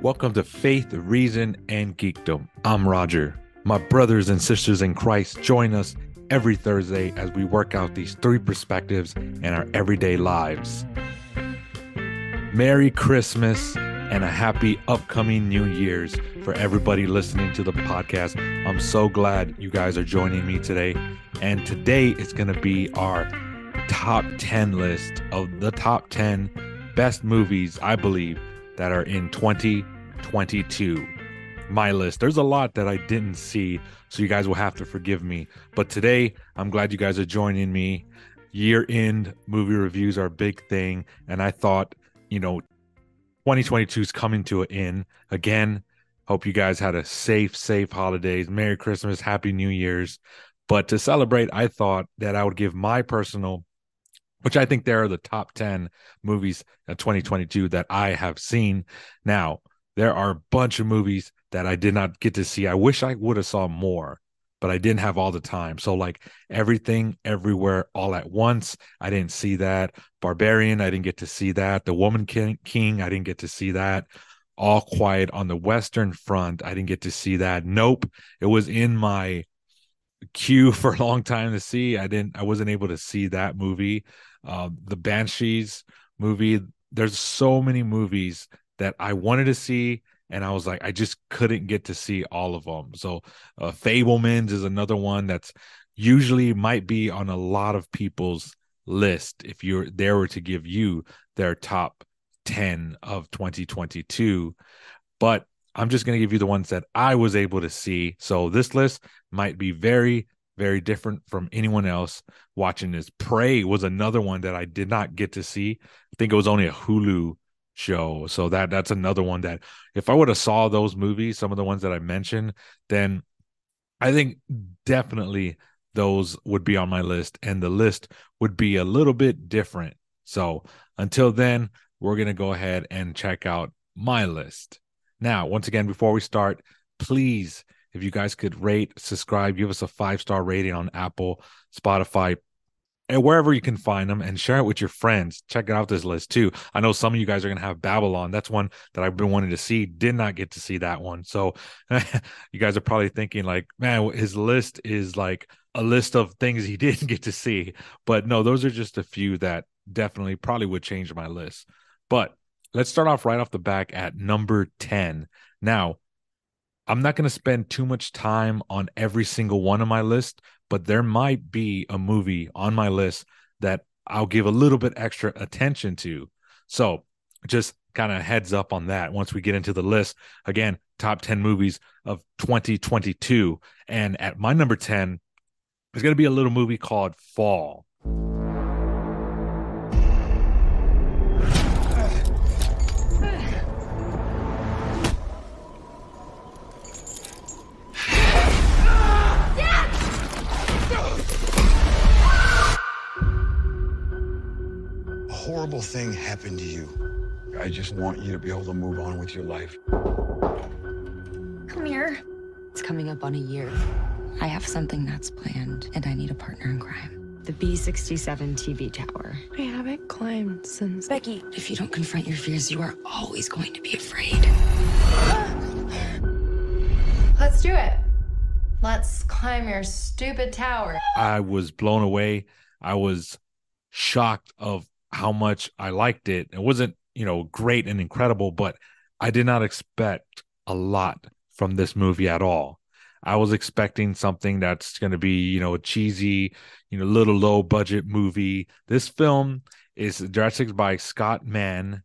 Welcome to Faith, Reason, and Geekdom. I'm Roger. My brothers and sisters in Christ join us every Thursday as we work out these three perspectives in our everyday lives. Merry Christmas and a happy upcoming New Year's for everybody listening to the podcast. I'm so glad you guys are joining me today. And today it's going to be our top 10 list of the top 10 best movies, I believe, that are in 2022. My list. There's a lot that I didn't see, so you guys will have to forgive me. But today, I'm glad you guys are joining me. Year end movie reviews are a big thing, and I thought, you know, 2022 is coming to an end again. Hope you guys had a safe, safe holidays. Merry Christmas, Happy New Year's. But to celebrate, I thought that I would give my personal which I think there are the top 10 movies of 2022 that I have seen. Now, there are a bunch of movies that I did not get to see. I wish I would have saw more, but I didn't have all the time. So like everything everywhere all at once, I didn't see that. Barbarian, I didn't get to see that. The Woman King, King I didn't get to see that. All Quiet on the Western Front, I didn't get to see that. Nope, it was in my queue for a long time to see. I didn't I wasn't able to see that movie uh, the Banshees movie. There's so many movies that I wanted to see, and I was like, I just couldn't get to see all of them. So, uh, Fabelmans is another one that's usually might be on a lot of people's list if you're there were to give you their top 10 of 2022 but i'm just going to give you the ones that i was able to see so this list might be very very different from anyone else watching this. Prey was another one that I did not get to see. I think it was only a Hulu show. So that that's another one that if I would have saw those movies, some of the ones that I mentioned, then I think definitely those would be on my list and the list would be a little bit different. So until then, we're going to go ahead and check out my list. Now, once again, before we start, please if you guys could rate, subscribe, give us a five star rating on Apple, Spotify, and wherever you can find them and share it with your friends. Check out this list too. I know some of you guys are going to have Babylon. That's one that I've been wanting to see. Did not get to see that one. So you guys are probably thinking like, man, his list is like a list of things he didn't get to see. But no, those are just a few that definitely probably would change my list. But let's start off right off the back at number 10. Now, I'm not going to spend too much time on every single one of my list, but there might be a movie on my list that I'll give a little bit extra attention to. So just kind of heads up on that once we get into the list. Again, top 10 movies of 2022. And at my number 10 is going to be a little movie called Fall. Horrible thing happened to you. I just want you to be able to move on with your life. Come here. It's coming up on a year. I have something that's planned, and I need a partner in crime. The B67 TV tower. I haven't climbed since. Becky, if you don't confront your fears, you are always going to be afraid. Let's do it. Let's climb your stupid tower. I was blown away. I was shocked of how much I liked it. It wasn't, you know, great and incredible, but I did not expect a lot from this movie at all. I was expecting something that's going to be, you know, a cheesy, you know, little low budget movie. This film is directed by Scott Mann,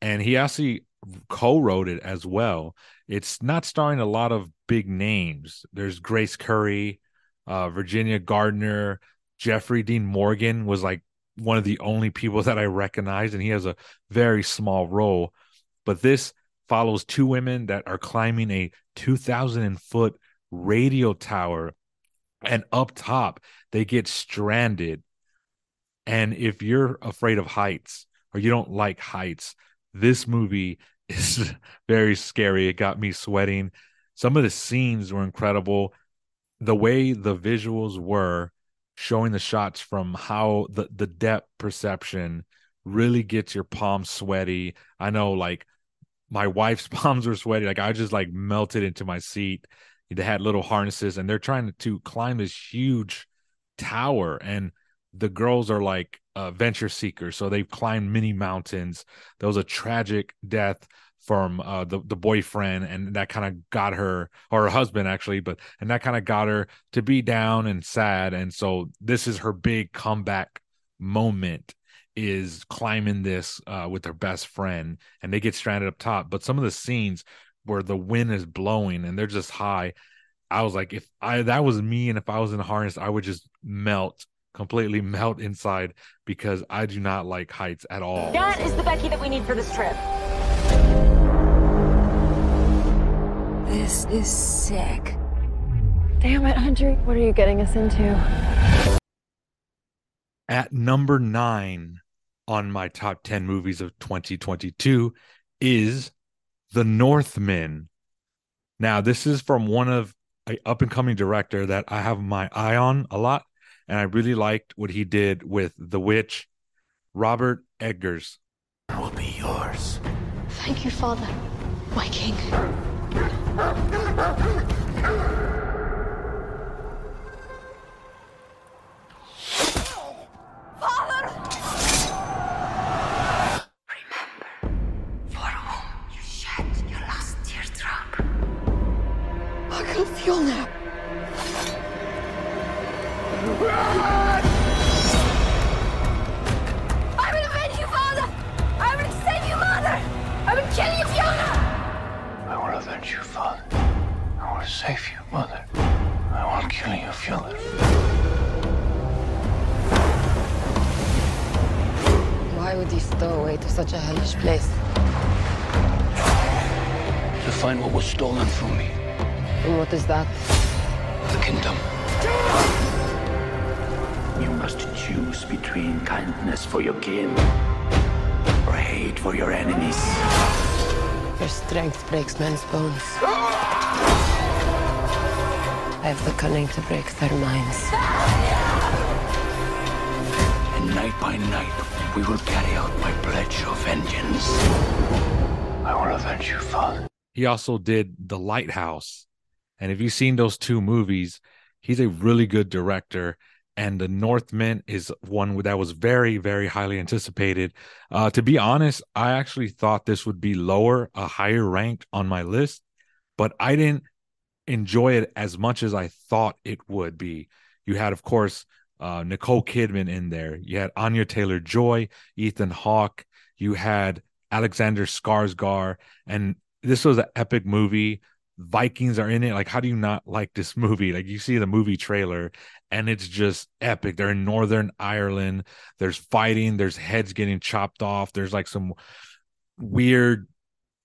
and he actually co-wrote it as well. It's not starring a lot of big names. There's Grace Currey, uh, Virginia Gardner, Jeffrey Dean Morgan was like one of the only people that I recognize, and he has a very small role. But this follows two women that are climbing a 2,000 foot radio tower, and up top, they get stranded. And if you're afraid of heights or you don't like heights, this movie is very scary. It got me sweating. Some of the scenes were incredible. The way the visuals were, showing the shots from how the the depth perception really gets your palms sweaty. I know like my wife's palms were sweaty. Like I just like melted into my seat. They had little harnesses and they're trying to climb this huge tower. And the girls are like uh, venture seekers. So they've climbed many mountains. There was a tragic death from uh, the the boyfriend, and that kind of got her, or her husband actually, but and that kind of got her to be down and sad. And so this is her big comeback moment is climbing this uh, with her best friend, and they get stranded up top. But some of the scenes where the wind is blowing and they're just high, I was like, if I that was me, and if I was in a harness, I would just melt completely melt inside because I do not like heights at all. That is the Becky that we need for this trip. This is sick. Damn it, Audrey. What are you getting us into? At number nine on my top 10 movies of 2022 is The Northman. Now, this is from one of a up and coming director that I have my eye on a lot, and I really liked what he did with The Witch, Robert Eggers. Will be yours. Thank you, Father, my king. Ha ha ha ha! For your kin or hate for your enemies. Your strength breaks men's bones. I have the cunning to break their minds. And night by night, we will carry out my pledge of vengeance. I will avenge you, father. He also did The Lighthouse. And if you've seen those two movies, he's a really good director. And The Northman is one that was very, very highly anticipated. Uh, to be honest, I actually thought this would be lower, a higher ranked on my list, but I didn't enjoy it as much as I thought it would be. You had, of course, uh, Nicole Kidman in there. You had Anya Taylor Joy, Ethan Hawke. You had Alexander Skarsgård, and this was an epic movie. Vikings are in it. Like, how do you not like this movie? Like, you see the movie trailer, and it's just epic. They're in Northern Ireland. There's fighting. There's heads getting chopped off. There's like some weird,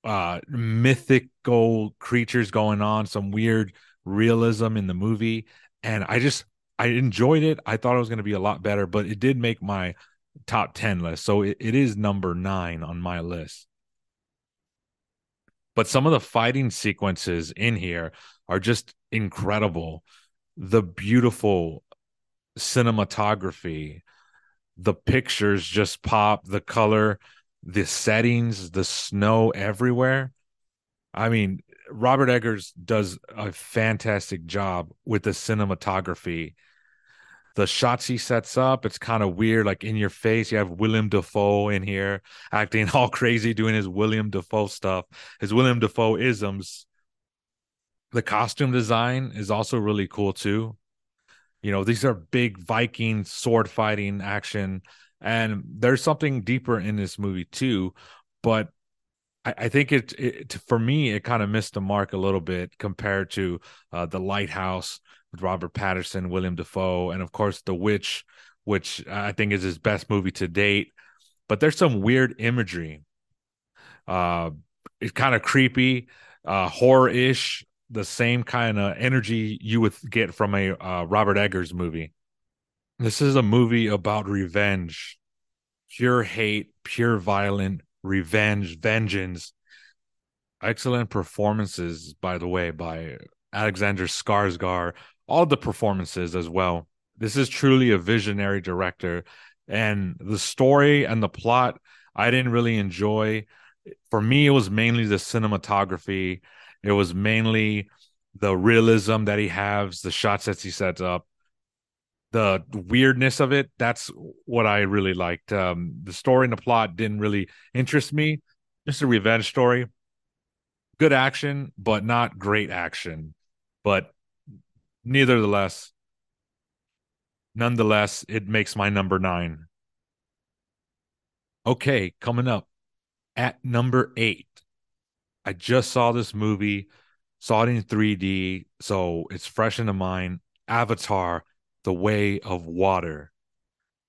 uh, mythical creatures going on. Some weird realism in the movie, and I just I enjoyed it. I thought it was going to be a lot better, but it did make my top 10 list. So it, it is number nine on my list. But some of the fighting sequences in here are just incredible. The beautiful cinematography, the pictures just pop, the color, the settings, the snow everywhere. I mean, Robert Eggers does a fantastic job with the cinematography. The shots he sets up, it's kind of weird, like in your face. You have William Dafoe in here acting all crazy, doing his William Dafoe stuff, his William Dafoe isms. The costume design is also really cool too. You know, these are big Viking sword fighting action, and there's something deeper in this movie too. But I, I think it, it for me it kind of missed the mark a little bit compared to uh, the Lighthouse with Robert Pattinson, William Dafoe, and of course The Witch, which I think is his best movie to date. But there's some weird imagery. Uh, it's kind of creepy, uh, horror ish, the same kind of energy you would get from a uh, Robert Eggers movie. This is a movie about revenge, pure hate, pure violent revenge, vengeance. Excellent performances, by the way, by Alexander Skarsgård. All the performances as well. This is truly a visionary director, and the story and the plot I didn't really enjoy. For me, it was mainly the cinematography. It was mainly the realism that he has, the shots that he sets up, the weirdness of it. That's what I really liked. Um, the story and the plot didn't really interest me. Just a revenge story. Good action, but not great action. But nevertheless, nonetheless, it makes my number nine. Okay, coming up at number eight. I just saw this movie, saw it in 3D, so it's fresh in the mind. Avatar, The Way of Water.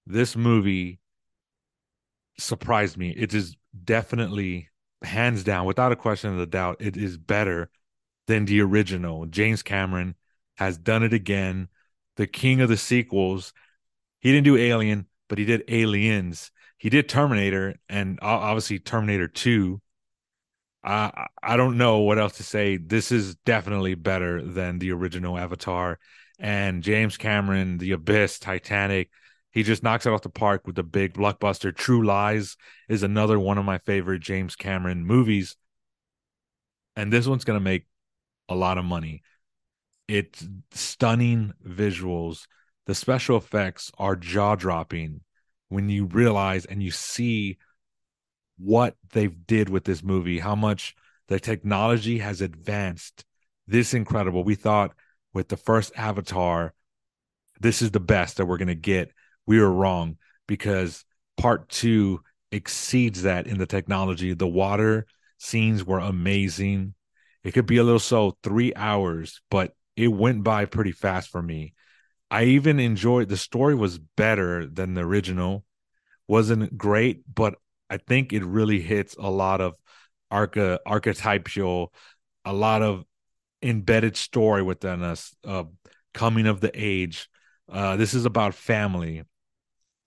This movie surprised me. It is definitely, hands down, without a question of the doubt, it is better than the original. James Cameron has done it again. The king of the sequels. He didn't do Alien, but he did Aliens. He did Terminator and obviously Terminator 2. I I don't know what else to say. This is definitely better than the original Avatar. And James Cameron, The Abyss, Titanic, he just knocks it off the park with the big blockbuster. True Lies is another one of my favorite James Cameron movies. And this one's going to make a lot of money. It's stunning visuals. The special effects are jaw dropping when you realize and you see what they've did with this movie, how much the technology has advanced. This incredible. We thought with the first Avatar, this is the best that we're going to get. We were wrong because part two exceeds that in the technology. The water scenes were amazing. It could be a little so three hours, but it went by pretty fast for me. I even enjoyed the story was better than the original. Wasn't great, but I think it really hits a lot of archetypal, a lot of embedded story within us, uh, coming of the age. Uh, this is about family.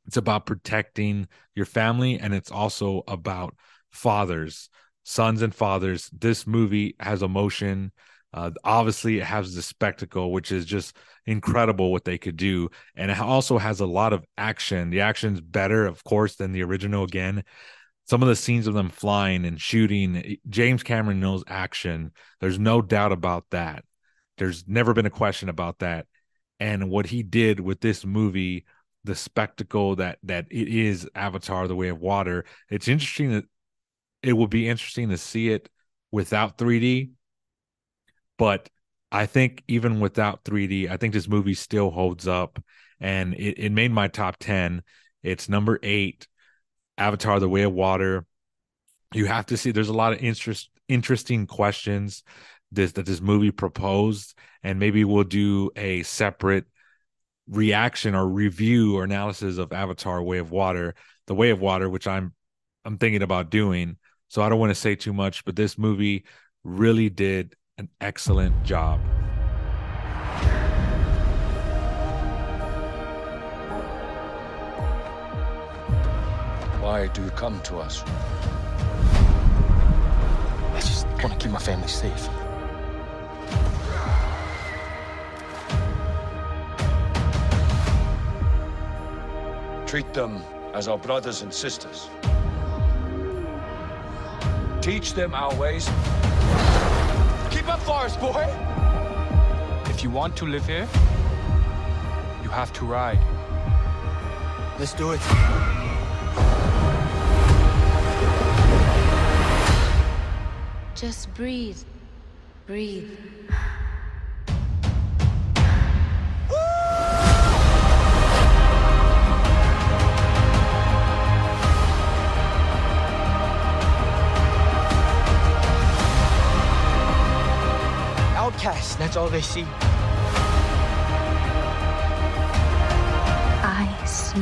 It's about protecting your family, and it's also about fathers, sons, and fathers. This movie has emotion. Uh, obviously, it has the spectacle, which is just incredible what they could do. And it also has a lot of action. The action's better, of course, than the original again. Some of the scenes of them flying and shooting, James Cameron knows action. There's no doubt about that. There's never been a question about that. And what he did with this movie, the spectacle that that it is Avatar: The Way of Water. It's interesting that it would be interesting to see it without 3D, but I think even without 3D, I think this movie still holds up and it, it made my top 10. It's number eight, Avatar The Way of Water. You have to see there's a lot of interest interesting questions this that this movie proposed, and maybe we'll do a separate reaction or review or analysis of Avatar Way of Water, The Way of Water, which I'm I'm thinking about doing. So I don't want to say too much, but this movie really did an excellent job. Why do you come to us? I just want to keep my family safe. Treat them as our brothers and sisters. Teach them our ways Keep up for us, boy! If you want to live here, you have to ride. Let's do it. Just breathe. Breathe. Outcasts. That's all they see. I see.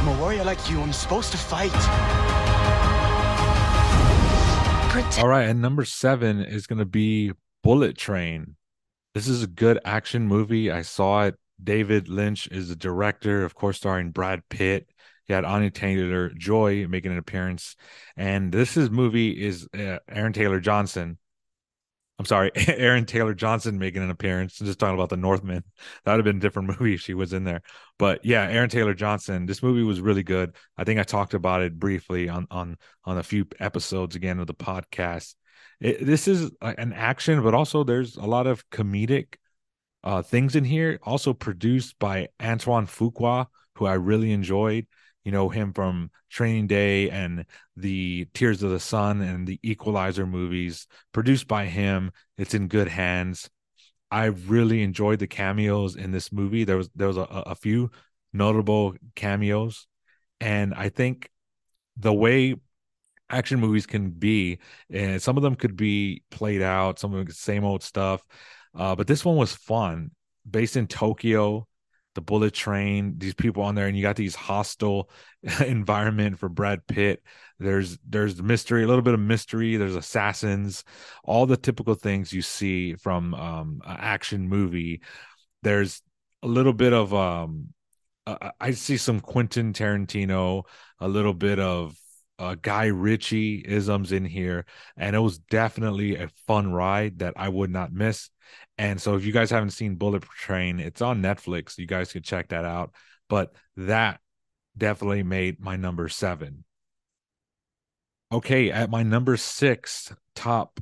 I'm a warrior like you. I'm supposed to fight. Protect. All right, and number seven is going to be Bullet Train. This is a good action movie. I saw it. David Leitch is the director, of course, starring Brad Pitt. You had Anya Taylor Joy making an appearance, and this is movie is uh, Aaron Taylor Johnson. I'm sorry, Aaron Taylor Johnson making an appearance. Just talking about the Northman. That would have been a different movie if she was in there. But yeah, Aaron Taylor Johnson. This movie was really good. I think I talked about it briefly on on on a few episodes again of the podcast. It, this is an action, but also there's a lot of comedic uh, things in here. Also produced by Antoine Fuqua, who I really enjoyed you know him from Training Day and the Tears of the Sun and the Equalizer movies, produced by him. It's in good hands. I really enjoyed the cameos in this movie. There was there was a, a few notable cameos, and I think the way action movies can be, and some of them could be played out, some of the same old stuff, uh, but this one was fun. Based in Tokyo, the bullet train these people on there and you got these hostile environment for brad pitt. There's there's mystery a little bit of mystery. There's assassins all the typical things you see from um action movie. There's a little bit of um i see some quentin tarantino a little bit of uh, Guy Ritchie isms in here, and it was definitely a fun ride that I would not miss. And so, if you guys haven't seen Bullet Train, it's on Netflix. You guys can check that out. But that definitely made my number seven. Okay, at my number six top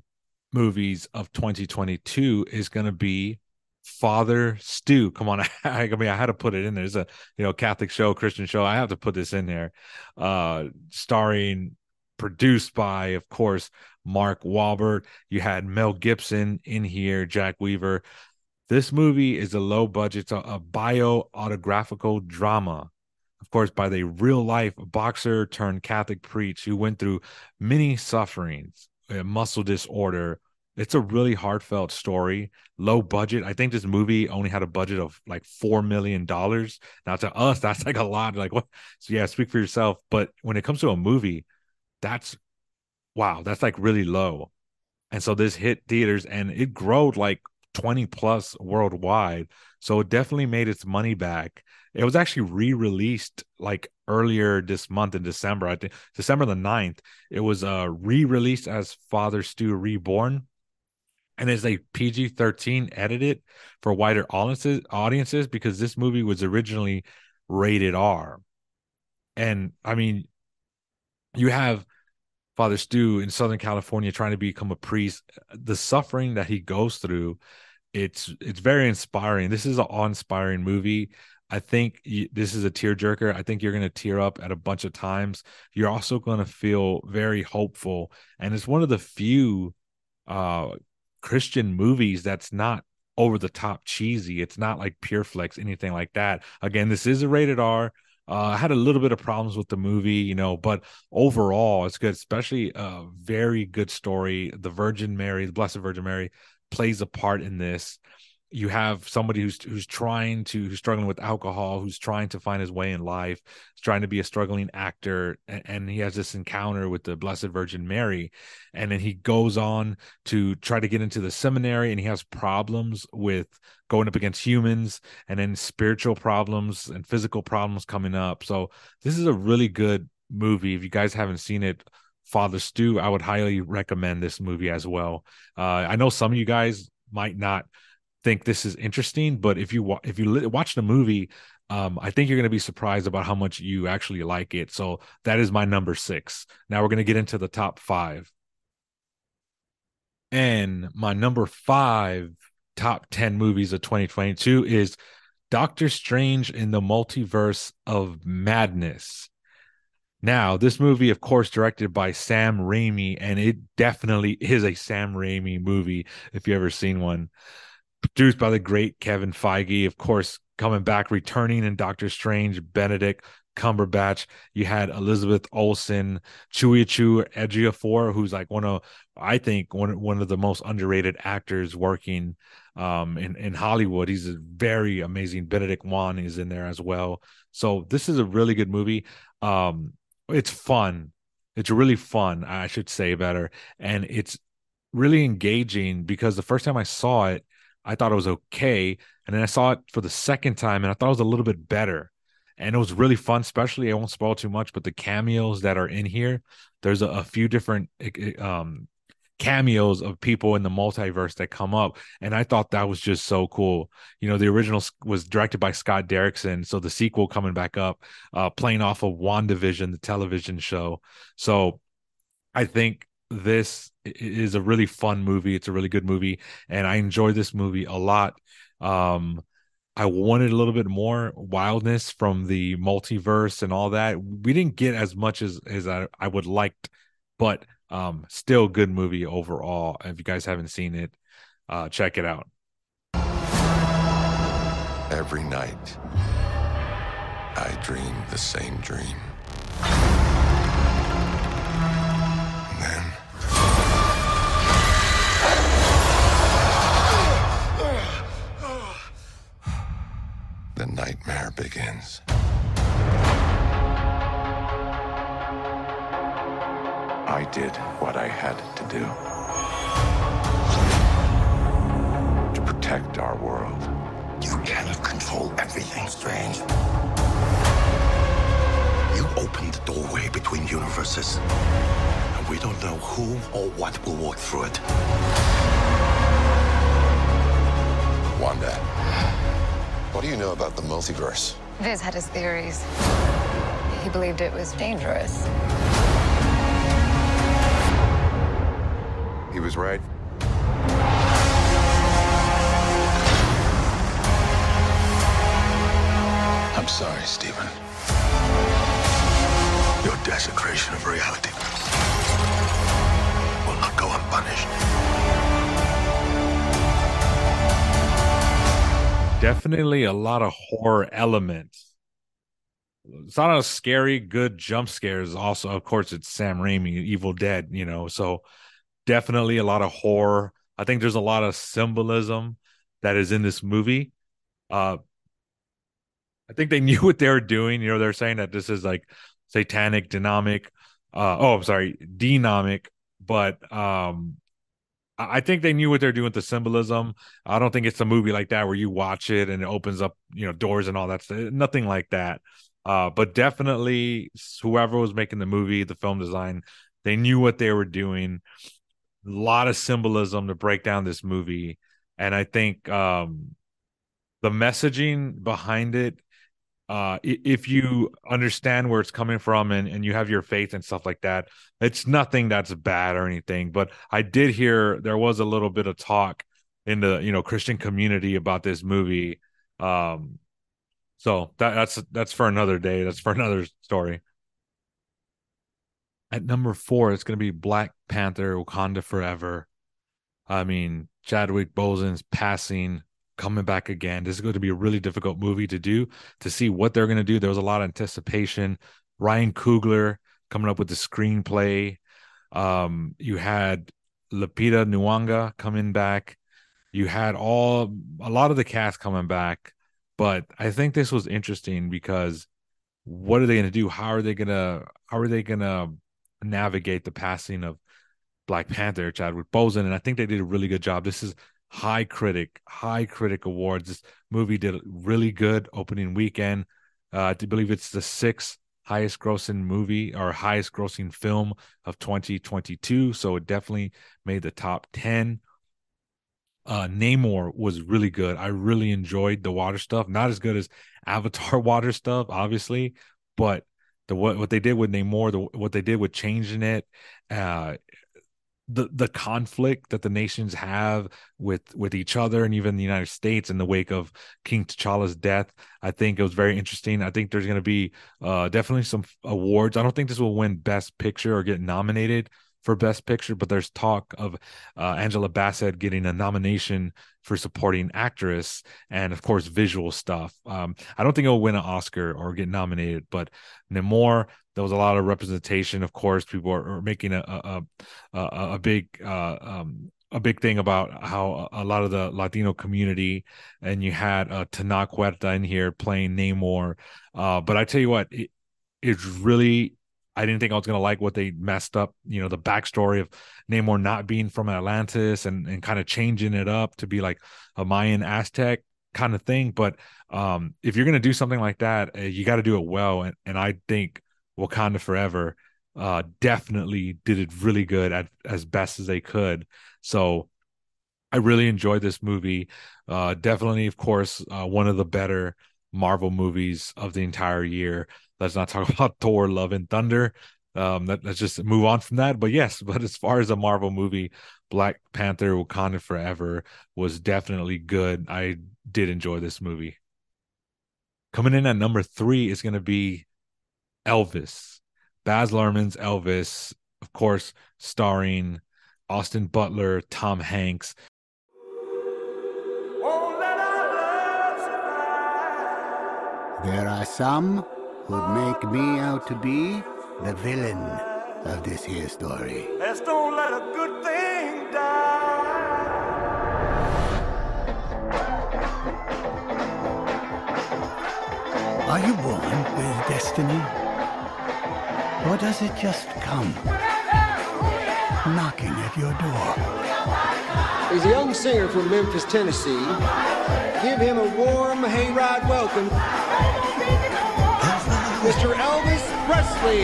movies of 2022 is going to be Father Stu. Come on, I, mean, I had to put it in there. It's a you know Catholic show, Christian show. I have to put this in there. Uh, starring, produced by, of course, Mark Wahlberg. You had Mel Gibson in here, Jack Weaver. This movie is a low budget, a, a bio autographical drama, of course, by the real life boxer turned Catholic priest who went through many sufferings, muscle disorder. It's a really heartfelt story, low budget. I think this movie only had a budget of like four million dollars. Now to us, that's like a lot. Like what? So yeah, speak for yourself. But when it comes to a movie, that's wow, that's like really low. And so this hit theaters and it growed like 20 plus worldwide. So it definitely made its money back. It was actually re-released like earlier this month in December. I think December the 9th. It was uh re-released as Father Stu Reborn. And it's a PG-13 edited for wider audiences audiences because this movie was originally rated R. And I mean, you have Father Stu in Southern California trying to become a priest, the suffering that he goes through, it's it's very inspiring. This is an awe-inspiring movie. I think this is a tearjerker. I think you're going to tear up at a bunch of times. You're also going to feel very hopeful, and it's one of the few uh, Christian movies that's not over the top cheesy. It's not like Pure Flix, anything like that. Again, this is a rated R. Uh, I had a little bit of problems with the movie, you know, but overall it's good, especially a very good story. The Virgin Mary, the Blessed Virgin Mary, plays a part in this you have somebody who's who's trying to who's struggling with alcohol who's trying to find his way in life he's trying to be a struggling actor and, and, he has this encounter with the blessed virgin mary and then he goes on to try to get into the seminary and he has problems with going up against humans and then spiritual problems and physical problems coming up so this is a really good movie if you guys haven't seen it Father Stu, I would highly recommend this movie as well. Uh, I know some of you guys might not think this is interesting, but if you if you watch the movie, um, I think you're going to be surprised about how much you actually like it. So that is my number six. Now we're going to get into the top five, and my number five top ten movies of 2022 is Doctor Strange in the Multiverse of Madness. Now, this movie, of course, directed by Sam Raimi, and it definitely is a Sam Raimi movie if you ever seen one produced by the great Kevin Feige, of course, coming back, returning in Doctor Strange, Benedict Cumberbatch. You had Elizabeth Olsen, Chiwetel Ejiofor, who's like one of, I think, one one of the most underrated actors working um, in in Hollywood. He's a very amazing. Benedict Wong is in there as well. So this is a really good movie. Um, it's fun. It's really fun, I should say better, and it's really engaging because the first time I saw it, I thought it was okay. And then I saw it for the second time and I thought it was a little bit better. And it was really fun, especially I won't spoil too much, but the cameos that are in here, there's a, a few different um cameos of people in the multiverse that come up and i thought that was just so cool you know the original was directed by scott derrickson so the sequel coming back up uh playing off of wandavision the television show so i think this is a really fun movie it's a really good movie and i enjoyed this movie a lot um I wanted a little bit more wildness from the multiverse and all that. We didn't get as much as as I, I would liked, but um still good movie overall. If you guys haven't seen it, uh check it out. Every night I dream the same dream. Nightmare begins. I did what I had to do to protect our world. You cannot control everything, Strange. You opened the doorway between universes, and we don't know who or what will walk through it. Wanda. What do you know about the multiverse? Vis had his theories. He believed it was dangerous. He was right. I'm sorry, Stephen. Your desecration of reality will not go unpunished. Definitely a lot of horror elements. It's not a scary, good jump scares. Also, of course, it's Sam Raimi, Evil Dead, you know, so definitely a lot of horror. I think there's a lot of symbolism that is in this movie. Uh I think they knew what they were doing. You know, they're saying that this is like satanic, dynamic, uh oh, I'm sorry, dynamic, but um I think they knew what they're doing with the symbolism. I don't think it's a movie like that where you watch it and it opens up, you know, doors and all that stuff. Nothing like that. Uh, but definitely, whoever was making the movie, the film design, they knew what they were doing. A lot of symbolism to break down this movie, and I think um, the messaging behind it uh if you understand where it's coming from and, and you have your faith and stuff like that it's nothing that's bad or anything but i did hear there was a little bit of talk in the you know christian community about this movie. Um so that, that's that's for another day. That's for another story. At number four it's going to be black panther wakanda forever. I mean chadwick boseman's passing coming back again. This is going to be a really difficult movie to do to see what they're going to do. There was a lot of anticipation. Ryan Coogler coming up with the screenplay. Um, you had Lupita Nyong'o coming back. You had all a lot of the cast coming back, but I think this was interesting because what are they going to do? How are they going to how are they going to navigate the passing of Black Panther, Chadwick Boseman? And I think they did a really good job. This is high critic, high critic awards. This movie did really good opening weekend. Uh, I believe it's the sixth highest grossing movie or highest grossing film of 2022. So it definitely made the top 10. Uh, Namor was really good. I really enjoyed the water stuff. Not as good as Avatar water stuff, obviously, but the what what they did with Namor, the what they did with changing it, uh, the the conflict that the nations have with with each other and even the United States in the wake of King T'Challa's death. I think it was very interesting. I think there's going to be uh, definitely some awards. I don't think this will win Best Picture or get nominated for Best Picture, but there's talk of uh, Angela Bassett getting a nomination for supporting actress and, of course, visual stuff. Um, I don't think it'll win an Oscar or get nominated, but Namor, there was a lot of representation. Of course, people are, are making a a, a, a big uh, um, a big thing about how a lot of the Latino community, and you had uh, Tenoch Huerta in here playing Namor. Uh, but I tell you what, it, it's really I didn't think I was gonna like what they messed up. You know, the backstory of Namor not being from Atlantis and and kind of changing it up to be like a Mayan Aztec kind of thing. But um, if you're gonna do something like that, uh, you got to do it well. And and I think Wakanda Forever uh, definitely did it really good at as best as they could. So I really enjoyed this movie. Uh, definitely, of course, uh, one of the better Marvel movies of the entire year. Let's not talk about Thor: Love and Thunder. Um, let, us just move on from that. But yes, but as far as a Marvel movie, Black Panther: Wakanda Forever was definitely good. I did enjoy this movie. Coming in at number three is going to be Elvis. Baz Luhrmann's Elvis, of course, starring Austin Butler, Tom Hanks. There are some who'd make me out to be the villain of this here story. Let's don't let a good thing die. Are you born with destiny? Or does it just come knocking at your door? He's a young singer from Memphis, Tennessee. Give him a warm hayride welcome. Mr. Elvis Presley.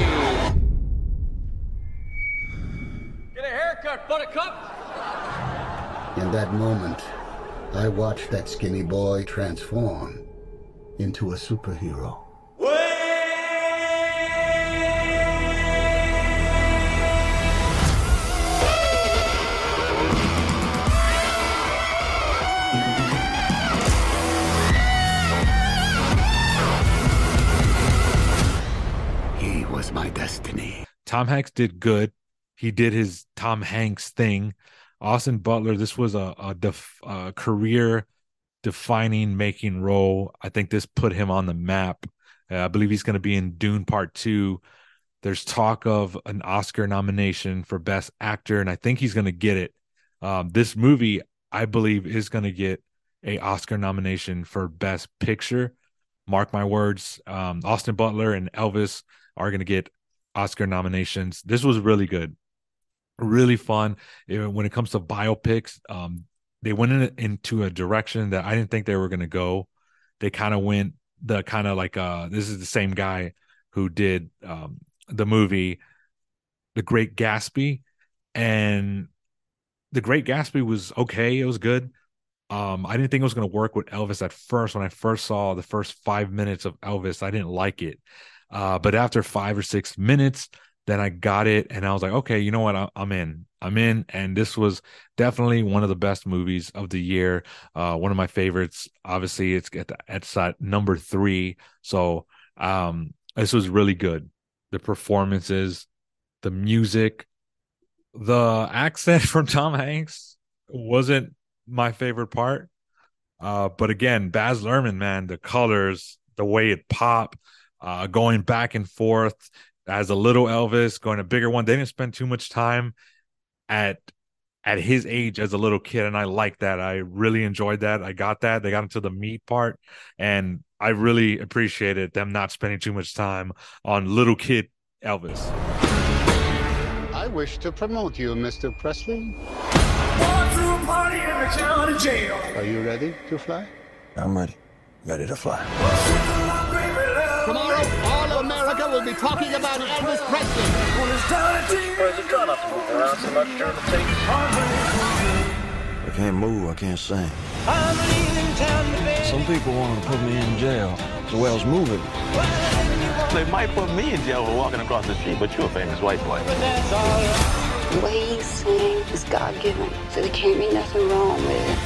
Get a haircut, buttercup. In that moment, I watched that skinny boy transform into a superhero. Destiny. Tom Hanks did good. He did his Tom Hanks thing. Austin Butler, this was a, a, def, career defining making role. I think this put him on the map. Uh, I believe he's going to be in Dune Part Two. There's talk of an Oscar nomination for Best Actor, and I think he's going to get it. Um, this movie, I believe, is going to get a Oscar nomination for Best Picture. Mark my words. Um, Austin Butler and Elvis are going to get Oscar nominations. This was really good, really fun. When it comes to biopics, um, they went in, into a direction that I didn't think they were going to go. They kind of went the kind of like uh, this is the same guy who did um, the movie The Great Gatsby, and The Great Gatsby was okay. It was good. Um, I didn't think it was going to work with Elvis at first. When I first saw the first five minutes of Elvis, I didn't like it. Uh, but after five or six minutes, then I got it, and I was like, okay, you know what? I'm in. I'm in, and this was definitely one of the best movies of the year. Uh, one of my favorites. Obviously, it's at it's at number three. So um, this was really good. The performances, the music, the accent from Tom Hanks wasn't my favorite part. Uh, but again, Baz Luhrmann, man, the colors, the way it popped, uh, going back and forth as a little Elvis, going a bigger one. They didn't spend too much time at at his age as a little kid, and I like that. I really enjoyed that. I got that. They got into the meat part, and I really appreciated them not spending too much time on little kid Elvis. I wish to promote you, Mr. Presley. Are you ready to fly? I'm ready. Ready to fly. Tomorrow, all of America will be talking about Elvis Presley. Or is it try not to move around so much during the tape? I can't move. I can't sing. Some people want to put me in jail. The well's moving. They might put me in jail for walking across the street, but you're a famous white boy. The way he sings is God-given, so there can't be nothing wrong with it.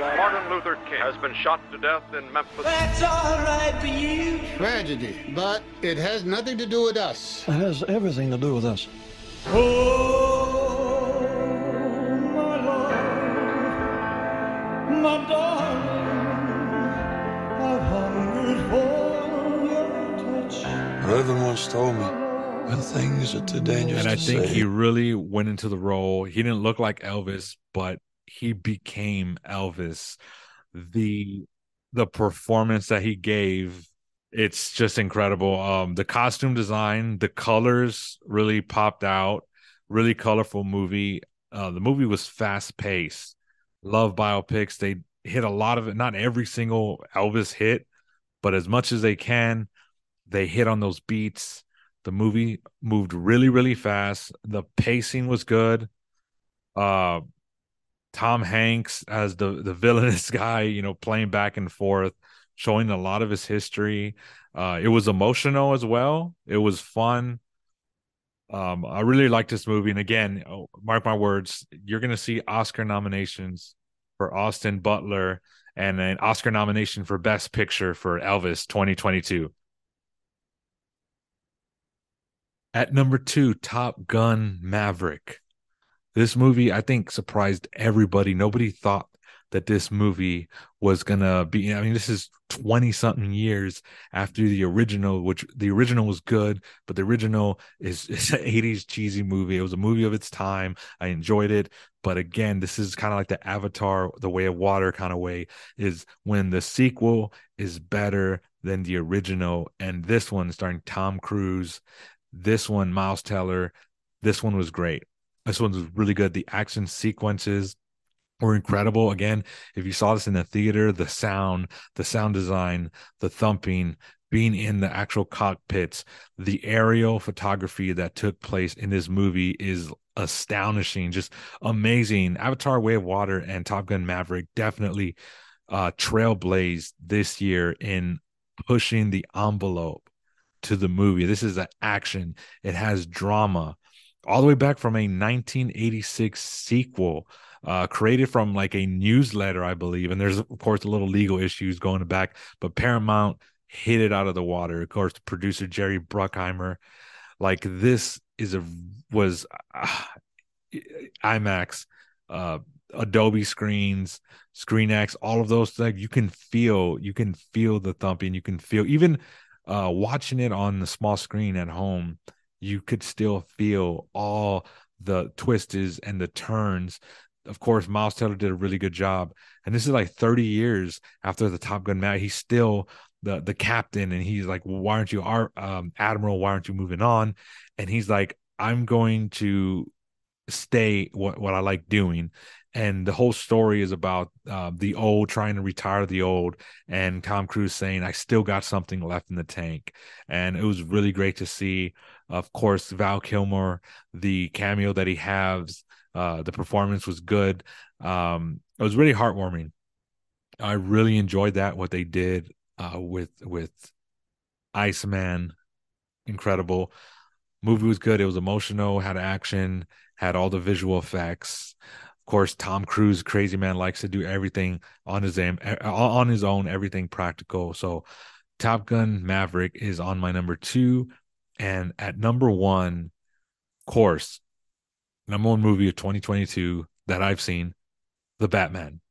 Senator Kennedy has been shot. Martin Luther King has been shot to death in Memphis. That's all right for you. Tragedy, but it has nothing to do with us. It has everything to do with us. Oh, my darling, I've hungered for your touch. Reverend once told me, when things are too dangerous and I to think say, he really went into the role. He didn't look like Elvis, but he became Elvis. The the performance that he gave, it's just incredible. Um, the costume design, the colors really popped out. Really colorful movie. Uh, the movie was fast paced. Love biopics. They hit a lot of it. Not every single Elvis hit, but as much as they can. they hit on those beats. The movie moved really, really fast. The pacing was good. Uh, Tom Hanks as the the villainous guy, you know, playing back and forth, showing a lot of his history. Uh, it was emotional as well. It was fun. Um, I really like this movie, and again, oh, mark my words, you're gonna see Oscar nominations for Austin Butler and an Oscar nomination for Best Picture for Elvis 2022. At number two, Top Gun Maverick. This movie, I think, surprised everybody. Nobody thought that this movie was gonna be. I mean, this is 20 something years after the original, which the original was good, but the original is, is an 80s cheesy movie. It was a movie of its time. I enjoyed it. But again, this is kind of like the Avatar, the way of water kind of way, is when the sequel is better than the original. And this one starring Tom Cruise, this one, Miles Teller, this one was great. This one was really good. The action sequences were incredible. Again, if you saw this in the theater, the sound, the sound design, the thumping, being in the actual cockpits, the aerial photography that took place in this movie is astonishing, just amazing. Avatar Way of Water and Top Gun Maverick definitely uh trailblazed this year in pushing the envelope to the movie. This is an action. It has drama all the way back from a 1986 sequel uh, created from like a newsletter, I believe. And there's of course a little legal issues going back, but Paramount hit it out of the water. Of course, producer Jerry Bruckheimer, like this is a was uh, IMAX, uh, Dolby screens, ScreenX, all of those things. You can feel, you can feel the thumping. You can feel even uh, watching it on the small screen at home. You could still feel all the twists and the turns of course, Miles Teller did a really good job. And this is like 30 years after the Top Gun match. He's still the the captain, and he's like, "Why aren't you our um, admiral? Why aren't you moving on?" And he's like, "I'm going to stay what what I like doing." And the whole story is about uh, the old trying to retire the old, and Tom Cruise saying, "I still got something left in the tank." And it was really great to see. Of course, Val Kilmer, the cameo that he has uh, the performance was good. Um, it was really heartwarming. I really enjoyed that what they did uh, with with Iceman. Incredible movie was good. It was emotional, had action, had all the visual effects. Of course, Tom Cruise, crazy man, likes to do everything on his own, on his own, everything practical. So, Top Gun Maverick is on my number two, and at number one, course, number one movie of 2022 that I've seen, The Batman.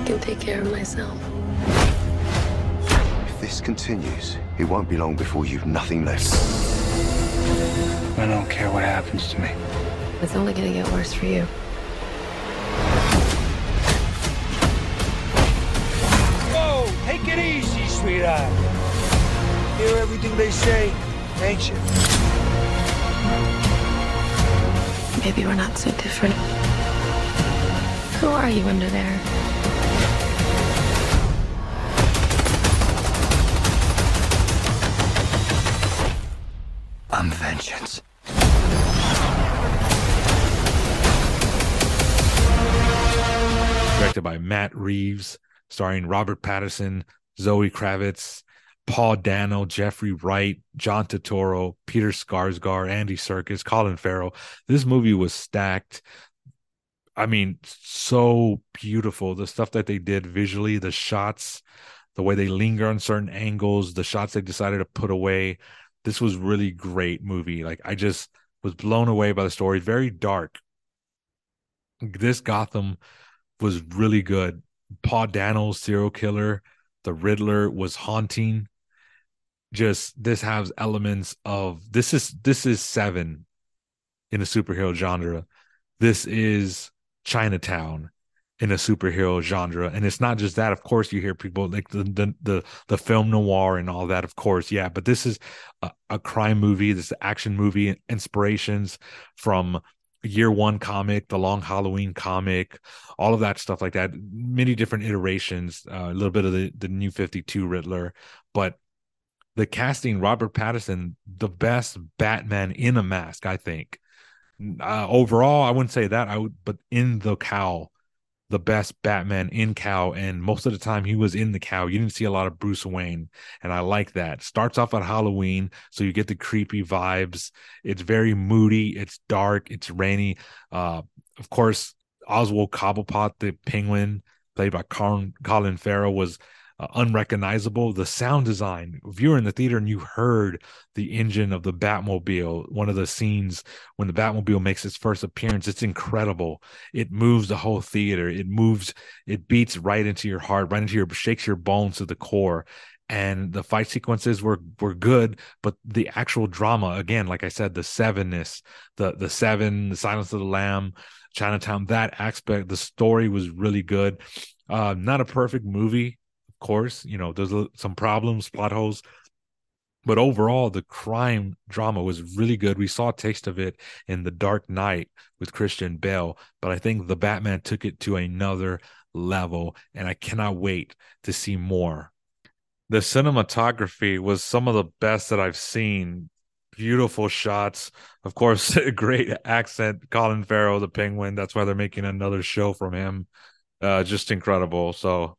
I can take care of myself. If this continues, it won't be long before you've nothing left. I don't care what happens to me. It's only gonna get worse for you. Whoa! Take it easy, sweetheart. Hear everything they say, ain't you? Maybe we're not so different. Who are you under there? I'm vengeance. directed by Matt Reeves, starring Robert Pattinson, Zoe Kravitz, Paul Dano, Jeffrey Wright, John Turturro, Peter Sarsgaard, Andy Serkis, Colin Farrell. This movie was stacked. I mean, so beautiful. The stuff that they did visually, the shots, the way they linger on certain angles, the shots they decided to put away. This was really great movie. Like I just was blown away by the story. Very dark. This Gotham was really good. Paul Dano's serial killer, the Riddler was haunting. Just this has elements of this is this is seven in the superhero genre. This is Chinatown in a superhero genre. And it's not just that. Of course, you hear people like the the the, the film noir and all that. Of course, yeah. But this is a, a crime movie. This action movie inspirations from year one comic, the long Halloween comic, all of that stuff like that. Many different iterations. Uh, a little bit of the the new Fifty Two Riddler, but the casting Robert Pattinson, the best Batman in a mask, I think. Uh, overall, I wouldn't say that. I would, but in the cowl, the best Batman in cow, and most of the time he was in the cow. You didn't see a lot of Bruce Wayne, and I like that. Starts off at Halloween, so you get the creepy vibes. It's very moody. It's dark. It's rainy. Uh, of course, Oswald Cobblepot, the Penguin, played by Colin, Colin Farrell, was uh, unrecognizable. The sound design, if you were in the theater and you heard the engine of the Batmobile, one of the scenes when the Batmobile makes its first appearance, it's incredible. It moves the whole theater. It moves, it beats right into your heart, right into your, shakes your bones to the core. And the fight sequences were were good, but the actual drama, again, like I said, the sevenness, the the seven, the Silence of the Lamb, Chinatown, that aspect, the story was really good. Uh, not a perfect movie course, you know, there's some problems, plot holes, but overall the crime drama was really good. We saw a taste of it in the dark knight with christian bale but i think the batman took it to another level and i cannot wait to see more. The cinematography was some of the best that i've seen. Beautiful shots. Of course great accent. Colin farrell the penguin that's why they're making another show from him. Uh just incredible. So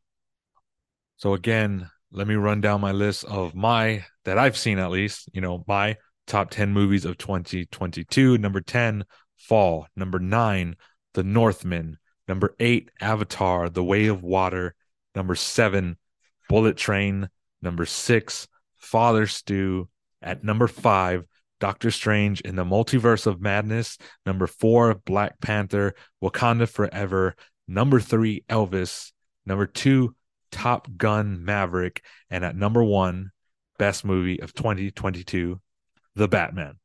so again, let me run down my list of my that I've seen at least, you know, my top 10 movies of 2022. Number 10, Fall. Number 9, The Northman. Number 8, Avatar, The Way of Water. Number 7, Bullet Train. Number 6, Father Stu. At number 5, Doctor Strange in the Multiverse of Madness. Number 4, Black Panther, Wakanda Forever. Number 3, Elvis. Number 2, Top Gun Maverick, and at number one, best movie of 2022, The Batman.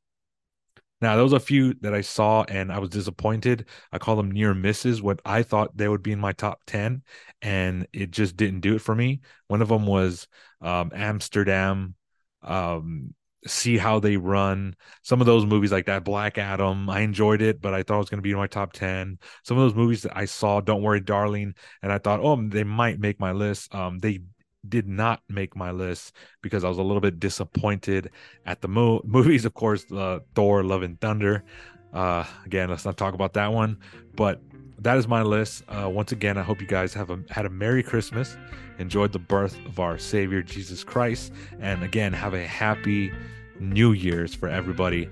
Now, there was a few that I saw and I was disappointed. I call them near misses, what I thought they would be in my top 10, and it just didn't do it for me. One of them was um, Amsterdam, um, see how they run. Some of those movies like that, Black Adam, I enjoyed it, but I thought it was going to be in my top 10. Some of those movies that I saw, Don't Worry, Darling, and I thought, oh, they might make my list. Um, they did not make my list because I was a little bit disappointed at the mo- movies. Of course, uh, Thor, Love and Thunder. Uh, again, let's not talk about that one, but that is my list. Uh, once again, I hope you guys have a, had a Merry Christmas, enjoyed the birth of our Savior Jesus Christ, and again, have a happy New Year's for everybody.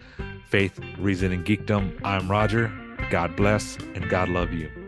Faith, Reason, and Geekdom. I'm Roger. God bless and God love you.